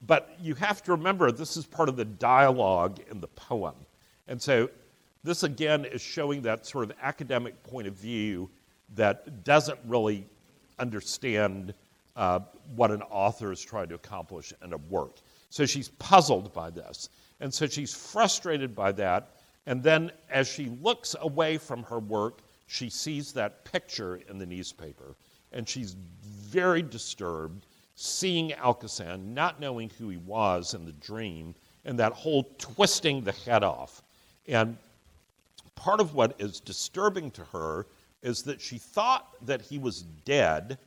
but you have to remember this is part of the dialogue in the poem. And so this again is showing that sort of academic point of view that doesn't really understand uh, what an author is trying to accomplish in a work. So she's puzzled by this. And so she's frustrated by that. And then as she looks away from her work, she sees that picture in the newspaper. And she's very disturbed seeing Alcasan, not knowing who he was in the dream, and that whole twisting the head off. And part of what is disturbing to her is that she thought that he was dead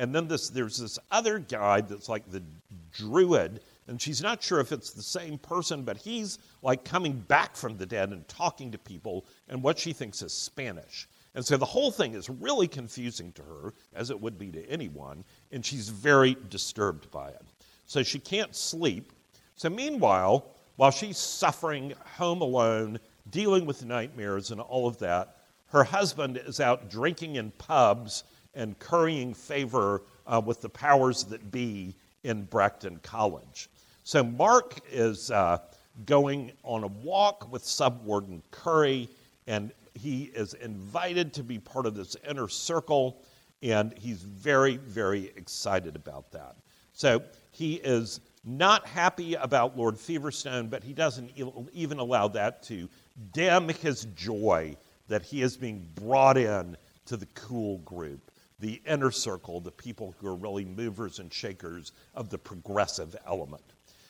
and then this, there's this other guy that's like the druid, and she's not sure if it's the same person, but he's like coming back from the dead and talking to people and what she thinks is Spanish. And so the whole thing is really confusing to her, as it would be to anyone, and she's very disturbed by it. So she can't sleep. So meanwhile, while she's suffering home alone, dealing with nightmares and all of that, her husband is out drinking in pubs and currying favor uh, with the powers that be in Bracton College. So Mark is uh, going on a walk with Subwarden Curry, and he is invited to be part of this inner circle, and he's very, very excited about that. So he is not happy about Lord Feverstone, but he doesn't even allow that to dim his joy that he is being brought in to the cool group the inner circle, the people who are really movers and shakers of the progressive element.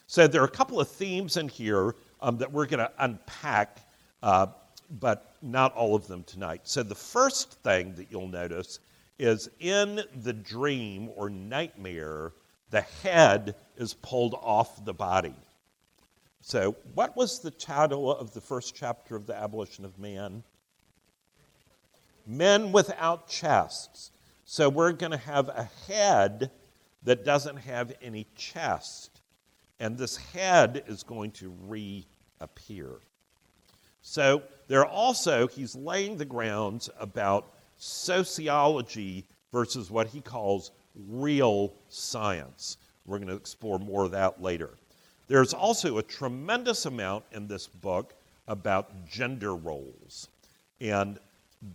So there are a couple of themes in here um, that we're going to unpack, uh, but not all of them tonight. So the first thing that you'll notice is in the dream or nightmare, the head is pulled off the body. So, what was the title of the first chapter of the abolition of man? Men without chests. So we're going to have a head that doesn't have any chest. And this head is going to reappear. So there also, he's laying the grounds about sociology versus what he calls real science. We're going to explore more of that later. There's also a tremendous amount in this book about gender roles. And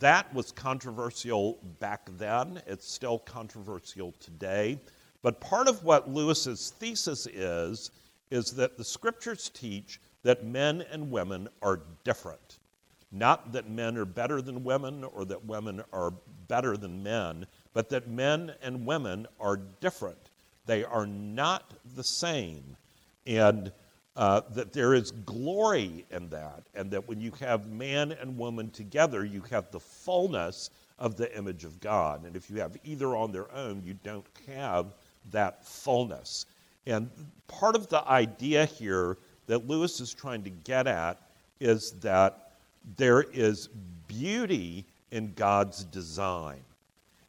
that was controversial back then. It's still controversial today. But part of what Lewis's thesis is, is that the scriptures teach that men and women are different. Not that men are better than women or that women are better than men, but that men and women are different. They are not the same. And uh, that there is glory in that, and that when you have man and woman together, you have the fullness of the image of God. And if you have either on their own, you don't have that fullness. And part of the idea here that Lewis is trying to get at is that there is beauty in God's design.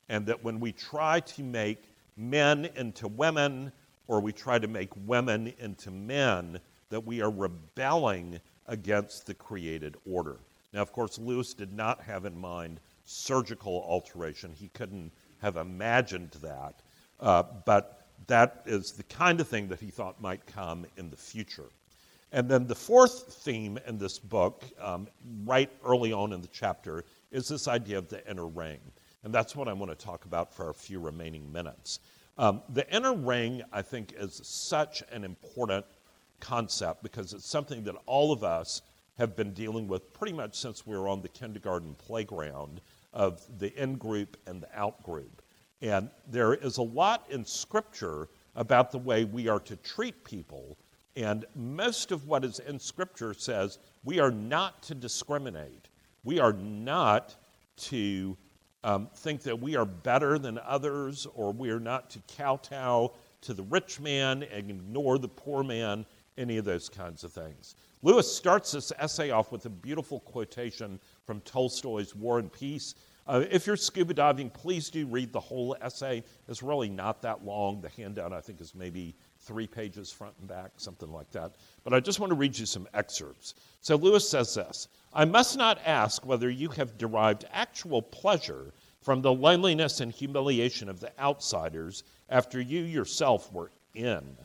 And that when we try to make men into women, or we try to make women into men, that we are rebelling against the created order. Now, of course, Lewis did not have in mind surgical alteration. He couldn't have imagined that. Uh, but that is the kind of thing that he thought might come in the future. And then the fourth theme in this book, um, right early on in the chapter, is this idea of the inner ring. And that's what I want to talk about for a few remaining minutes. Um, the inner ring, I think, is such an important concept because it's something that all of us have been dealing with pretty much since we were on the kindergarten playground of the in group and the out group. And there is a lot in Scripture about the way we are to treat people. And most of what is in Scripture says we are not to discriminate. We are not to um, think that we are better than others, or we are not to kowtow to the rich man and ignore the poor man any of those kinds of things. Lewis starts this essay off with a beautiful quotation from Tolstoy's War and Peace. Uh, if you're scuba diving, please do read the whole essay. It's really not that long. The handout, I think, is maybe three pages front and back, something like that. But I just want to read you some excerpts. So Lewis says this I must not ask whether you have derived actual pleasure from the loneliness and humiliation of the outsiders after you yourself were in.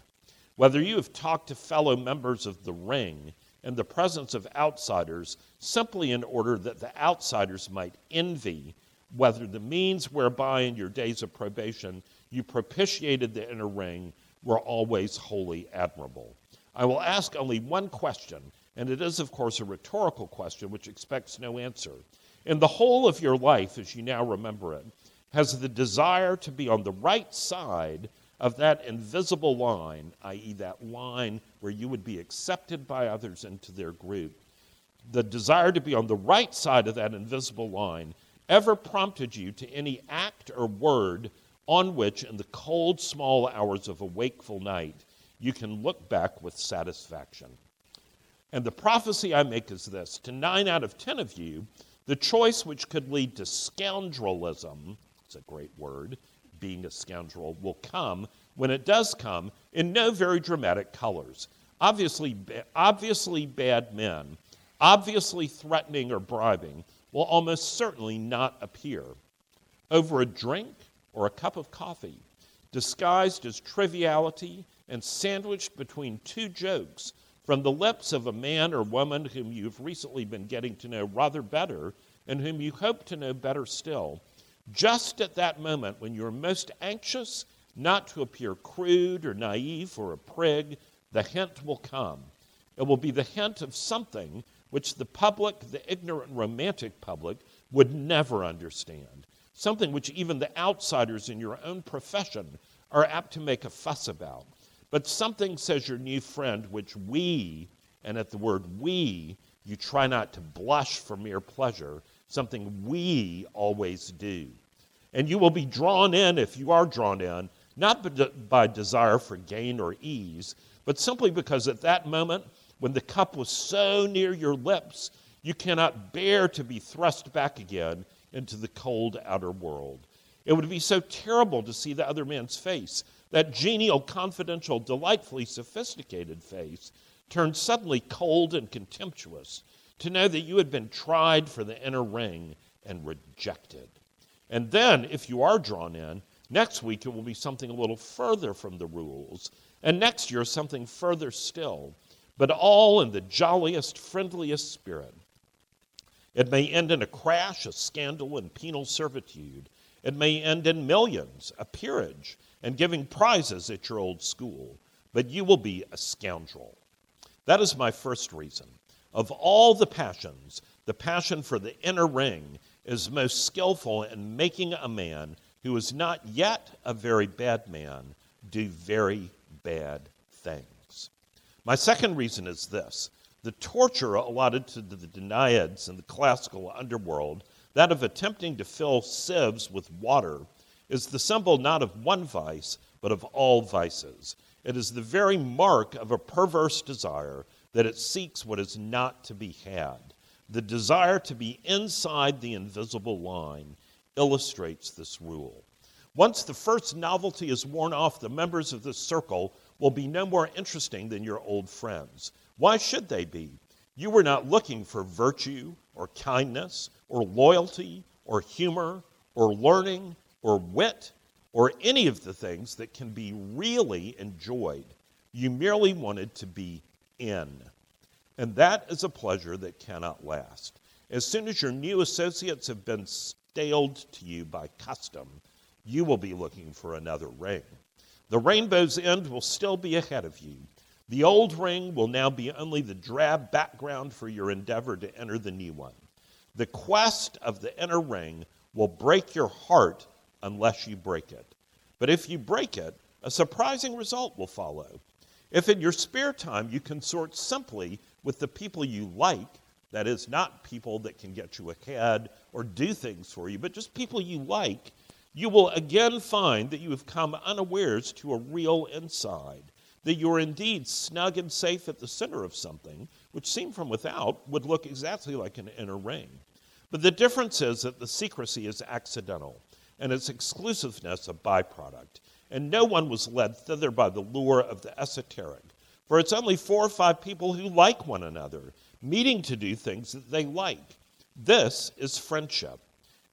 Whether you have talked to fellow members of the ring in the presence of outsiders simply in order that the outsiders might envy whether the means whereby in your days of probation you propitiated the inner ring were always wholly admirable. I will ask only one question, and it is, of course, a rhetorical question which expects no answer. In the whole of your life, as you now remember it, has the desire to be on the right side of that invisible line, i.e., that line where you would be accepted by others into their group, the desire to be on the right side of that invisible line ever prompted you to any act or word on which, in the cold, small hours of a wakeful night, you can look back with satisfaction. And the prophecy I make is this to nine out of ten of you, the choice which could lead to scoundrelism, it's a great word, being a scoundrel will come when it does come in no very dramatic colors. Obviously, obviously bad men, obviously threatening or bribing, will almost certainly not appear. Over a drink or a cup of coffee, disguised as triviality and sandwiched between two jokes from the lips of a man or woman whom you've recently been getting to know rather better and whom you hope to know better still, just at that moment when you're most anxious not to appear crude or naive or a prig, the hint will come. It will be the hint of something which the public, the ignorant romantic public, would never understand. Something which even the outsiders in your own profession are apt to make a fuss about. But something, says your new friend, which we, and at the word we, you try not to blush for mere pleasure, something we always do. And you will be drawn in, if you are drawn in, not by desire for gain or ease, but simply because at that moment, when the cup was so near your lips, you cannot bear to be thrust back again into the cold outer world. It would be so terrible to see the other man's face, that genial, confidential, delightfully sophisticated face, turn suddenly cold and contemptuous, to know that you had been tried for the inner ring and rejected. And then, if you are drawn in, next week it will be something a little further from the rules, and next year something further still, but all in the jolliest, friendliest spirit. It may end in a crash, a scandal, and penal servitude. It may end in millions, a peerage, and giving prizes at your old school. But you will be a scoundrel. That is my first reason. Of all the passions, the passion for the inner ring is most skillful in making a man who is not yet a very bad man do very bad things. My second reason is this the torture allotted to the Danaids in the classical underworld, that of attempting to fill sieves with water, is the symbol not of one vice, but of all vices. It is the very mark of a perverse desire that it seeks what is not to be had. The desire to be inside the invisible line illustrates this rule. Once the first novelty is worn off, the members of this circle will be no more interesting than your old friends. Why should they be? You were not looking for virtue or kindness or loyalty or humor or learning or wit or any of the things that can be really enjoyed. You merely wanted to be in. And that is a pleasure that cannot last. As soon as your new associates have been staled to you by custom, you will be looking for another ring. The rainbow's end will still be ahead of you. The old ring will now be only the drab background for your endeavor to enter the new one. The quest of the inner ring will break your heart unless you break it. But if you break it, a surprising result will follow. If in your spare time you consort simply with the people you like, that is, not people that can get you ahead or do things for you, but just people you like, you will again find that you have come unawares to a real inside, that you are indeed snug and safe at the center of something, which seen from without would look exactly like an inner ring. But the difference is that the secrecy is accidental and its exclusiveness a byproduct. and no one was led thither by the lure of the esoteric. For it's only four or five people who like one another, meeting to do things that they like. This is friendship.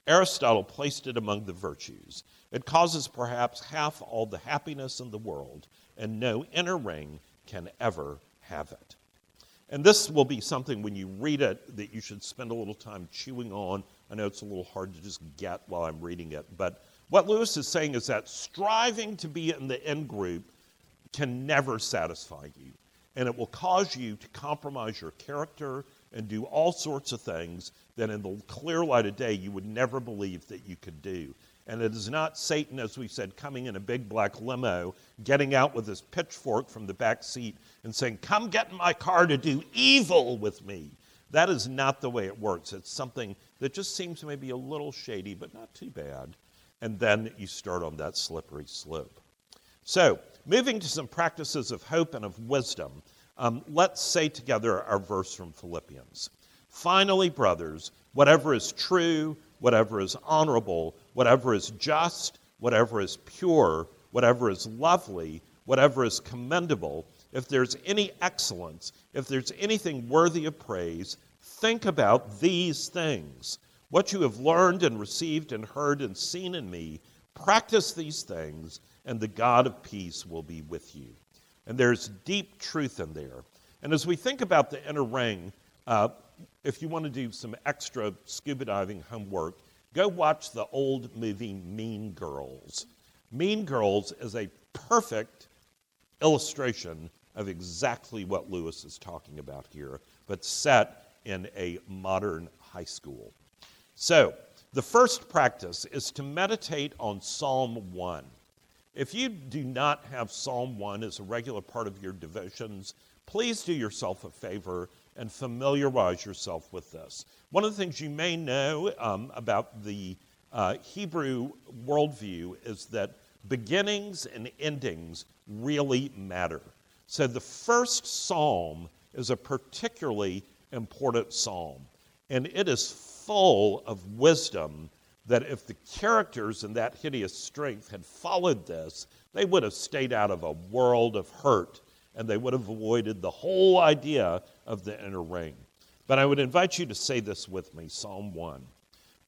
Aristotle placed it among the virtues. It causes perhaps half all the happiness in the world, and no inner ring can ever have it. And this will be something when you read it that you should spend a little time chewing on. I know it's a little hard to just get while I'm reading it, but what Lewis is saying is that striving to be in the in group can never satisfy you. And it will cause you to compromise your character and do all sorts of things that in the clear light of day you would never believe that you could do. And it is not Satan, as we said, coming in a big black limo, getting out with his pitchfork from the back seat and saying, Come get in my car to do evil with me. That is not the way it works. It's something that just seems maybe a little shady, but not too bad. And then you start on that slippery slope. So, moving to some practices of hope and of wisdom, um, let's say together our verse from Philippians. Finally, brothers, whatever is true, whatever is honorable, whatever is just, whatever is pure, whatever is lovely, whatever is commendable, if there's any excellence, if there's anything worthy of praise, think about these things. What you have learned and received and heard and seen in me, practice these things, and the God of peace will be with you. And there's deep truth in there. And as we think about the inner ring, uh, if you want to do some extra scuba diving homework, go watch the old movie Mean Girls. Mean Girls is a perfect illustration of exactly what Lewis is talking about here, but set in a modern high school. So, the first practice is to meditate on Psalm 1. If you do not have Psalm 1 as a regular part of your devotions, please do yourself a favor and familiarize yourself with this. One of the things you may know um, about the uh, Hebrew worldview is that beginnings and endings really matter. So the first psalm is a particularly important psalm, and it is full of wisdom that if the characters in that hideous strength had followed this, they would have stayed out of a world of hurt and they would have avoided the whole idea of the inner ring. But I would invite you to say this with me Psalm 1.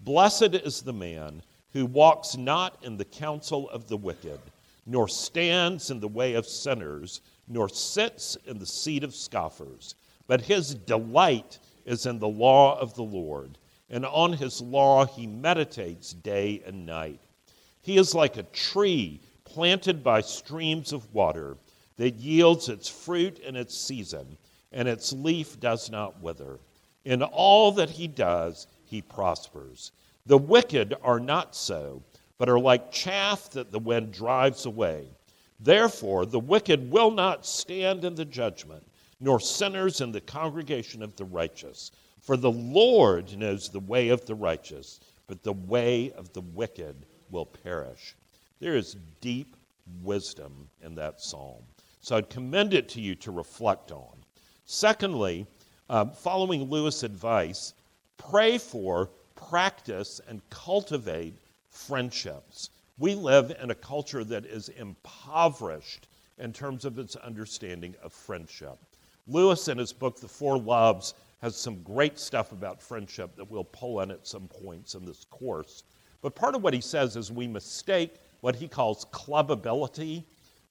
Blessed is the man who walks not in the counsel of the wicked, nor stands in the way of sinners nor sits in the seat of scoffers, but his delight is in the law of the Lord, and on his law he meditates day and night. He is like a tree planted by streams of water that yields its fruit in its season, and its leaf does not wither. In all that he does, he prospers. The wicked are not so, but are like chaff that the wind drives away. Therefore, the wicked will not stand in the judgment, nor sinners in the congregation of the righteous. For the Lord knows the way of the righteous, but the way of the wicked will perish. There is deep wisdom in that psalm. So I'd commend it to you to reflect on. Secondly, um, following Lewis' advice, pray for, practice, and cultivate friendships. We live in a culture that is impoverished in terms of its understanding of friendship. Lewis, in his book, The Four Loves, has some great stuff about friendship that we'll pull in at some points in this course. But part of what he says is we mistake what he calls clubability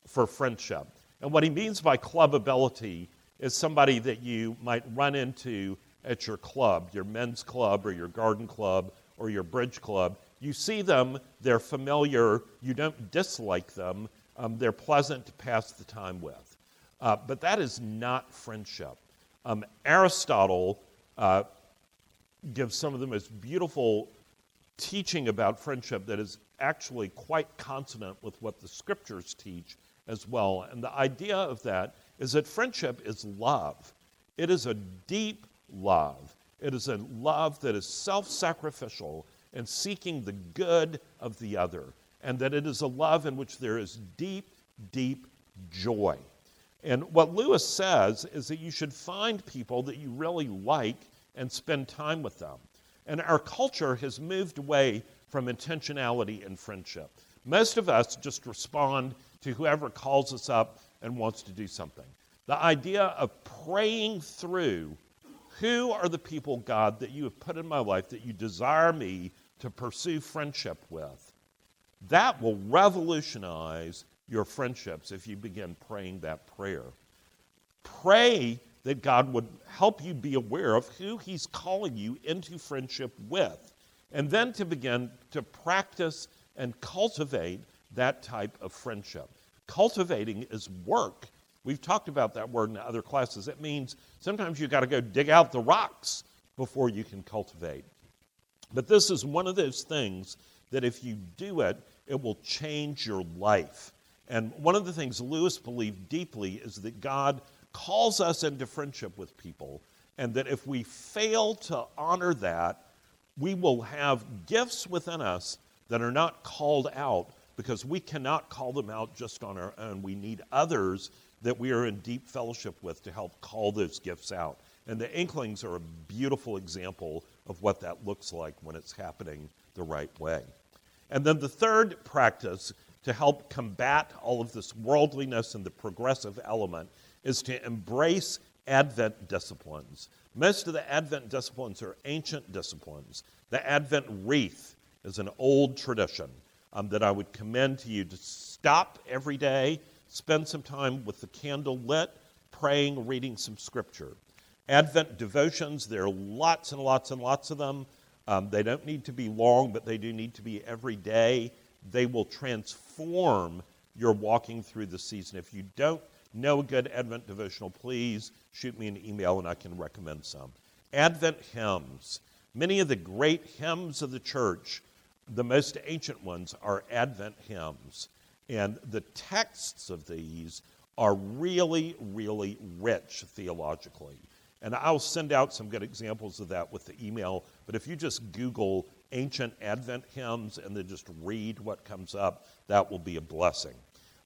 for friendship. And what he means by clubability is somebody that you might run into at your club, your men's club or your garden club or your bridge club, you see them, they're familiar, you don't dislike them, um, they're pleasant to pass the time with. Uh, but that is not friendship. Um, Aristotle uh, gives some of the most beautiful teaching about friendship that is actually quite consonant with what the scriptures teach as well. And the idea of that is that friendship is love, it is a deep love, it is a love that is self sacrificial and seeking the good of the other, and that it is a love in which there is deep, deep joy. And what Lewis says is that you should find people that you really like and spend time with them. And our culture has moved away from intentionality in friendship. Most of us just respond to whoever calls us up and wants to do something. The idea of praying through who are the people, God, that you have put in my life that you desire me to pursue friendship with, that will revolutionize your friendships if you begin praying that prayer. Pray that God would help you be aware of who He's calling you into friendship with, and then to begin to practice and cultivate that type of friendship. Cultivating is work. We've talked about that word in other classes. It means sometimes you've got to go dig out the rocks before you can cultivate. But this is one of those things that if you do it, it will change your life. And one of the things Lewis believed deeply is that God calls us into friendship with people, and that if we fail to honor that, we will have gifts within us that are not called out because we cannot call them out just on our own. We need others that we are in deep fellowship with to help call those gifts out. And the Inklings are a beautiful example of what that looks like when it's happening the right way. And then the third practice to help combat all of this worldliness and the progressive element is to embrace Advent disciplines. Most of the Advent disciplines are ancient disciplines. The Advent wreath is an old tradition um, that I would commend to you to stop every day, spend some time with the candle lit, praying, reading some scripture. Advent devotions, there are lots and lots and lots of them. Um, they don't need to be long, but they do need to be every day. They will transform your walking through the season. If you don't know a good Advent devotional, please shoot me an email and I can recommend some. Advent hymns. Many of the great hymns of the church, the most ancient ones, are Advent hymns. And the texts of these are really, really rich theologically. And I'll send out some good examples of that with the email. But if you just Google ancient Advent hymns and then just read what comes up, that will be a blessing.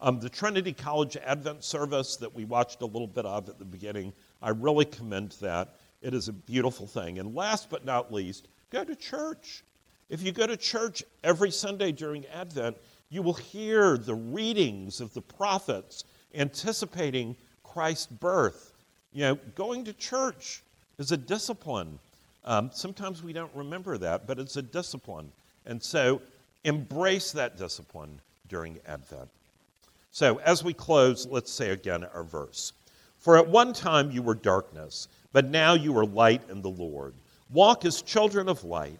Um, the Trinity College Advent service that we watched a little bit of at the beginning, I really commend that. It is a beautiful thing. And last but not least, go to church. If you go to church every Sunday during Advent, you will hear the readings of the prophets anticipating Christ's birth. You know, going to church is a discipline. Um, sometimes we don't remember that, but it's a discipline. And so embrace that discipline during Advent. So as we close, let's say again our verse. For at one time you were darkness, but now you are light in the Lord. Walk as children of light,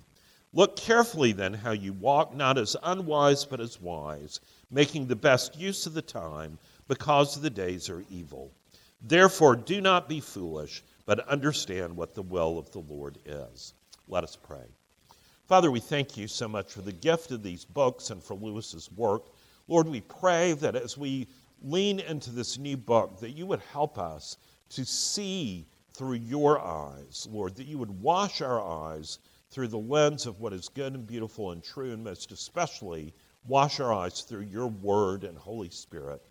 Look carefully then how you walk, not as unwise, but as wise, making the best use of the time because the days are evil. Therefore, do not be foolish, but understand what the will of the Lord is. Let us pray. Father, we thank you so much for the gift of these books and for Lewis's work. Lord, we pray that as we lean into this new book, that you would help us to see through your eyes, Lord, that you would wash our eyes through the lens of what is good and beautiful and true, and most especially, wash our eyes through your word and Holy Spirit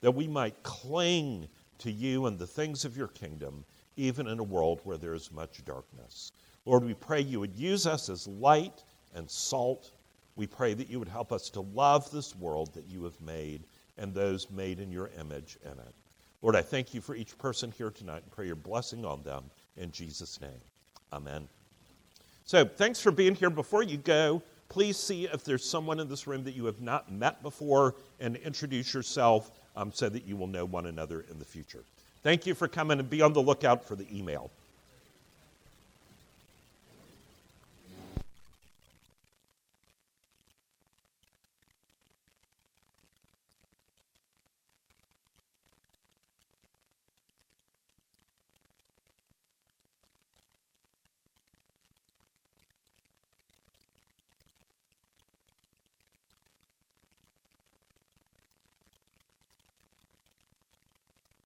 that we might cling to you and the things of your kingdom, even in a world where there is much darkness. Lord, we pray you would use us as light and salt. We pray that you would help us to love this world that you have made and those made in your image in it. Lord, I thank you for each person here tonight and pray your blessing on them in Jesus' name. Amen. So, thanks for being here. Before you go, please see if there's someone in this room that you have not met before and introduce yourself um, so that you will know one another in the future. Thank you for coming and be on the lookout for the email.